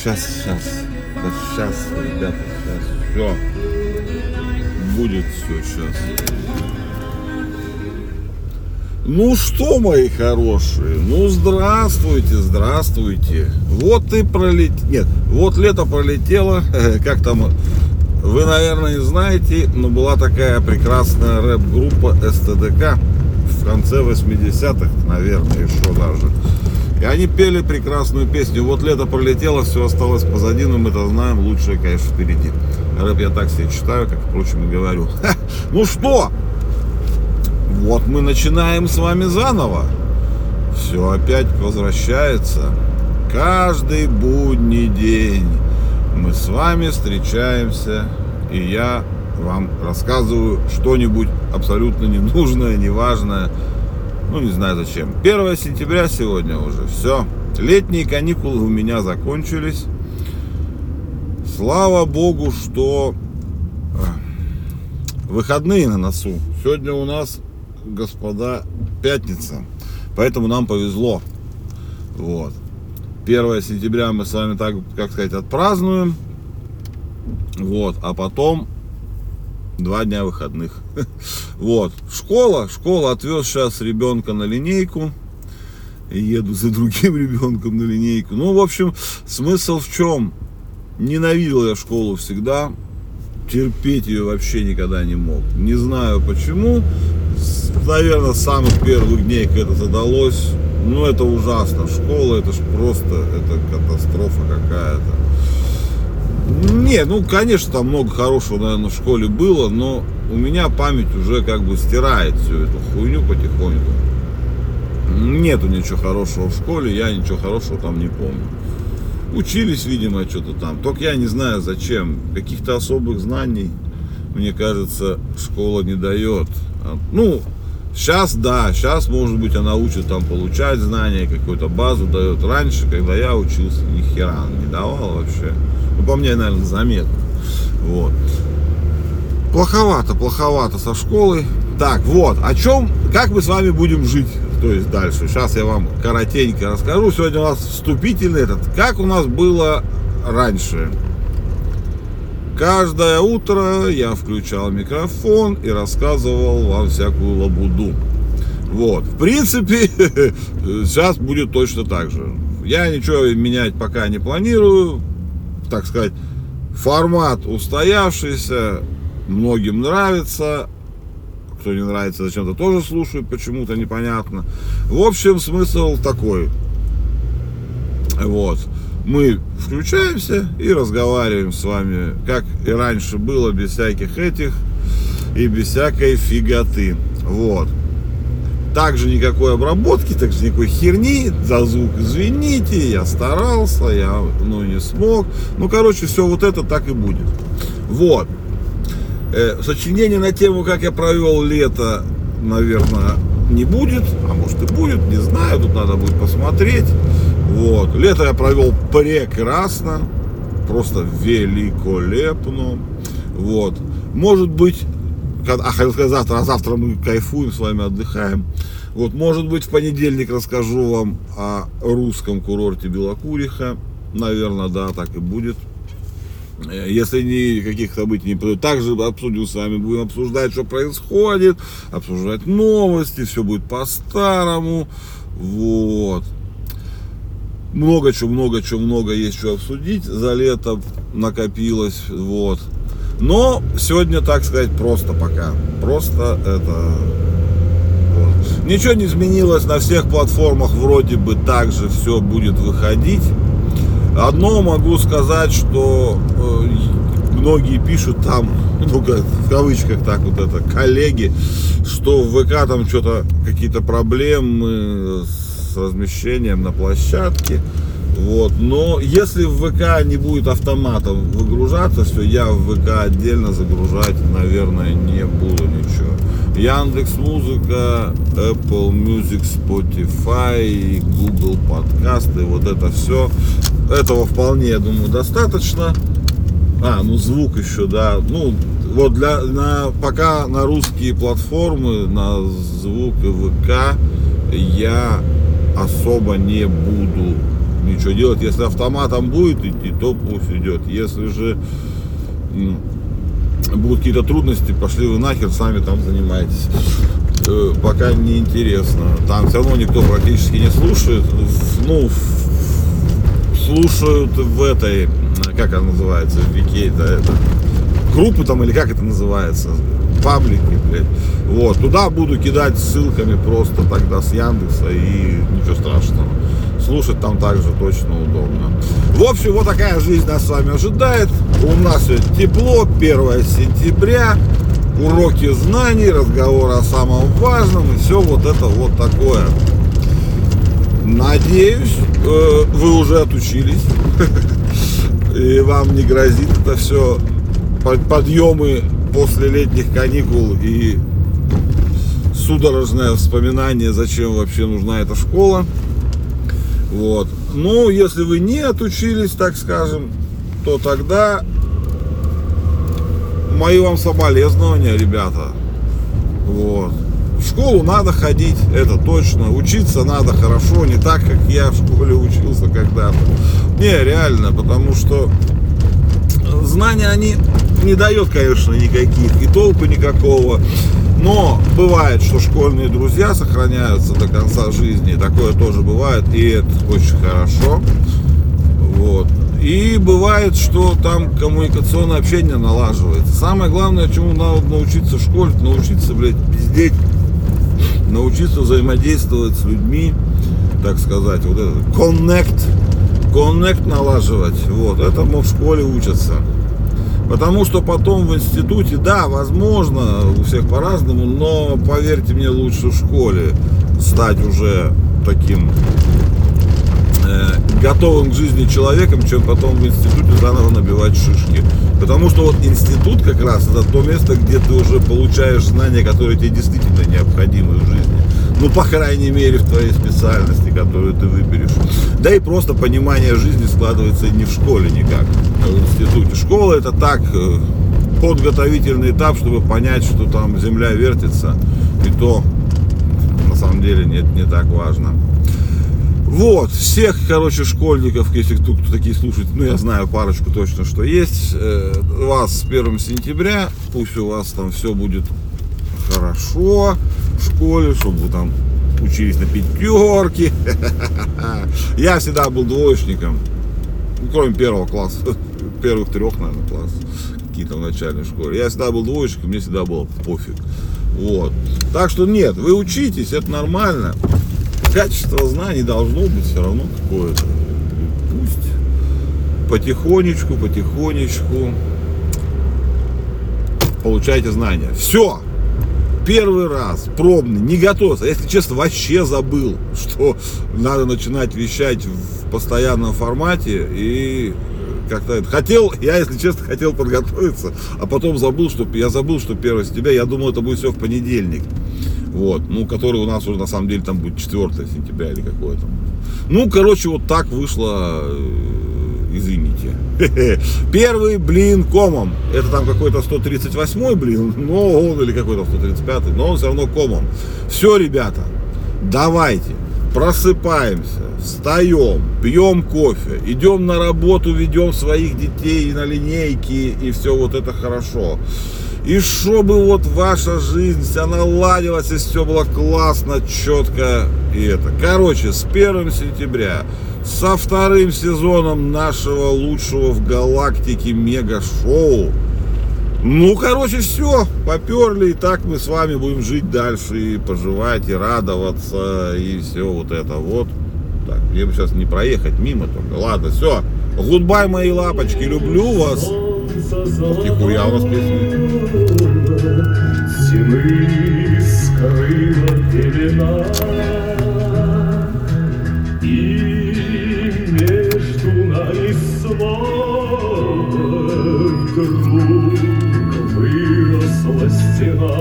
сейчас, сейчас. Да сейчас, ребята, сейчас. Все. Будет все сейчас. Ну что, мои хорошие, ну здравствуйте, здравствуйте. Вот и пролет... Нет, вот лето пролетело, как там, вы, наверное, не знаете, но была такая прекрасная рэп-группа СТДК в конце 80-х, наверное, еще даже. И они пели прекрасную песню. Вот лето пролетело, все осталось позади, но мы это знаем, лучшее, конечно, впереди. Рэп я так себе читаю, как, впрочем, и говорю. Ха, ну что, вот мы начинаем с вами заново. Все опять возвращается. Каждый будний день мы с вами встречаемся, и я вам рассказываю что-нибудь абсолютно ненужное, неважное, ну не знаю зачем. 1 сентября сегодня уже, все. Летние каникулы у меня закончились. Слава богу, что э, выходные на носу. Сегодня у нас, господа, пятница. Поэтому нам повезло. Вот. 1 сентября мы с вами так, как сказать, отпразднуем. Вот. А потом два дня выходных. Вот. Школа. Школа отвез сейчас ребенка на линейку. Еду за другим ребенком на линейку. Ну, в общем, смысл в чем? Ненавидел я школу всегда. Терпеть ее вообще никогда не мог. Не знаю почему. Наверное, с самых первых дней, как это задалось. Ну, это ужасно. Школа, это ж просто, это катастрофа какая-то. Не, ну, конечно, там много хорошего, наверное, в школе было, но у меня память уже как бы стирает всю эту хуйню потихоньку. Нету ничего хорошего в школе, я ничего хорошего там не помню. Учились, видимо, что-то там. Только я не знаю зачем. Каких-то особых знаний, мне кажется, школа не дает. А, ну, сейчас да, сейчас, может быть, она учит там получать знания, какую-то базу дает. Раньше, когда я учился, ни хера не давал вообще. Ну, по мне, наверное, заметно. Вот. Плоховато, плоховато со школой. Так, вот, о чем, как мы с вами будем жить, то есть дальше. Сейчас я вам коротенько расскажу. Сегодня у нас вступительный этот, как у нас было раньше. Каждое утро я включал микрофон и рассказывал вам всякую лабуду. Вот, в принципе, сейчас будет точно так же. Я ничего менять пока не планирую. Так сказать, формат устоявшийся, многим нравится. Кто не нравится, зачем-то тоже слушают, почему-то непонятно. В общем, смысл такой. Вот. Мы включаемся и разговариваем с вами, как и раньше было, без всяких этих и без всякой фиготы. Вот. Также никакой обработки, также никакой херни, за звук извините, я старался, я ну, не смог. Ну, короче, все вот это так и будет. Вот. Э, сочинение на тему, как я провел лето, наверное, не будет, а может и будет, не знаю, тут надо будет посмотреть. Вот. Лето я провел прекрасно, просто великолепно. Вот. Может быть, а хотел сказать завтра, а завтра мы кайфуем, с вами отдыхаем. Вот, может быть, в понедельник расскажу вам о русском курорте Белокуриха. Наверное, да, так и будет. Э, если не каких событий не произойдет, также обсудим с вами, будем обсуждать, что происходит, обсуждать новости, все будет по-старому. Вот. Много чего, много чего, много есть что обсудить. За лето накопилось. Вот. Но сегодня, так сказать, просто пока. Просто это... Вот. Ничего не изменилось на всех платформах. Вроде бы также все будет выходить. Одно могу сказать, что э, многие пишут там, ну в кавычках так вот это, коллеги, что в ВК там что-то какие-то проблемы с размещением на площадке. Вот. Но если в ВК не будет автоматом выгружаться, все, я в ВК отдельно загружать, наверное, не буду ничего. Яндекс Музыка, Apple Music, Spotify, Google подкасты, вот это все. Этого вполне, я думаю, достаточно. А, ну звук еще, да. Ну, вот для, на, пока на русские платформы, на звук и ВК я особо не буду ничего делать. Если автоматом будет идти, то пусть идет. Если же будут какие-то трудности, пошли вы нахер, сами там занимайтесь. Э, Пока не интересно. Там все равно никто практически не слушает. Ну, слушают в этой, как она называется, в Вике, это, это группы там или как это называется, паблики, блядь. Вот, туда буду кидать ссылками просто тогда с Яндекса и ничего страшного. Слушать там также точно удобно. В общем, вот такая жизнь нас с вами ожидает. У нас сегодня тепло, 1 сентября, уроки знаний, разговор о самом важном и все вот это вот такое. Надеюсь, э, вы уже отучились. И вам не грозит это все подъемы после летних каникул и судорожное вспоминание, зачем вообще нужна эта школа. Вот. Ну, если вы не отучились, так скажем, то тогда мои вам соболезнования, ребята. Вот. В школу надо ходить, это точно. Учиться надо хорошо, не так, как я в школе учился когда-то. Не, реально, потому что знания они не дают, конечно, никаких, и толку никакого. Но бывает, что школьные друзья сохраняются до конца жизни. Такое тоже бывает, и это очень хорошо. Вот. И бывает, что там коммуникационное общение налаживается. Самое главное, чему надо научиться в школе, научиться, блядь, пиздеть, научиться взаимодействовать с людьми, так сказать, вот это, connect, connect налаживать, вот, этому в школе учатся. Потому что потом в институте, да, возможно, у всех по-разному, но поверьте мне, лучше в школе стать уже таким э, готовым к жизни человеком, чем потом в институте заново набивать шишки. Потому что вот институт как раз это то место, где ты уже получаешь знания, которые тебе действительно необходимы в жизни. Ну, по крайней мере, в твоей специальности, которую ты выберешь. Да и просто понимание жизни складывается не в школе никак, а в институте. Школа это так, э, подготовительный этап, чтобы понять, что там земля вертится. И то, на самом деле, нет, не так важно. Вот, всех, короче, школьников, если кто, кто такие слушает, ну, я знаю парочку точно, что есть, э, вас с 1 сентября, пусть у вас там все будет хорошо в школе, чтобы там учились на пятерке. Я всегда был двоечником, ну, кроме первого класса, первых трех, наверное, классов, какие-то в начальной школе. Я всегда был двоечником, мне всегда было пофиг. Вот. Так что нет, вы учитесь, это нормально. Качество знаний должно быть все равно какое-то. Пусть потихонечку, потихонечку получайте знания. Все. Первый раз, пробный, не готовился. Если честно, вообще забыл, что надо начинать вещать в постоянном формате. И как-то это- хотел, я, если честно, хотел подготовиться, а потом забыл, что я забыл, что 1 сентября, я думал, это будет все в понедельник. Вот, ну, который у нас уже на самом деле там будет 4 сентября или какое там. Ну, короче, вот так вышло, э, извините. Первый блин комом. Это там какой-то 138 блин, но он или какой-то 135, но он все равно комом. Все, ребята, давайте, просыпаемся, встаем, пьем кофе, идем на работу, ведем своих детей на линейки, и все вот это хорошо. И чтобы вот ваша жизнь вся наладилась, и все было классно, четко и это. Короче, с 1 сентября, со вторым сезоном нашего лучшего в галактике мега-шоу, ну, короче, все, поперли, и так мы с вами будем жить дальше, и поживать, и радоваться, и все вот это вот. Так, мне бы сейчас не проехать мимо только. Ладно, все. Goodbye, мои лапочки, люблю вас. Нихуя у нас песня. Стены скрыла пелена to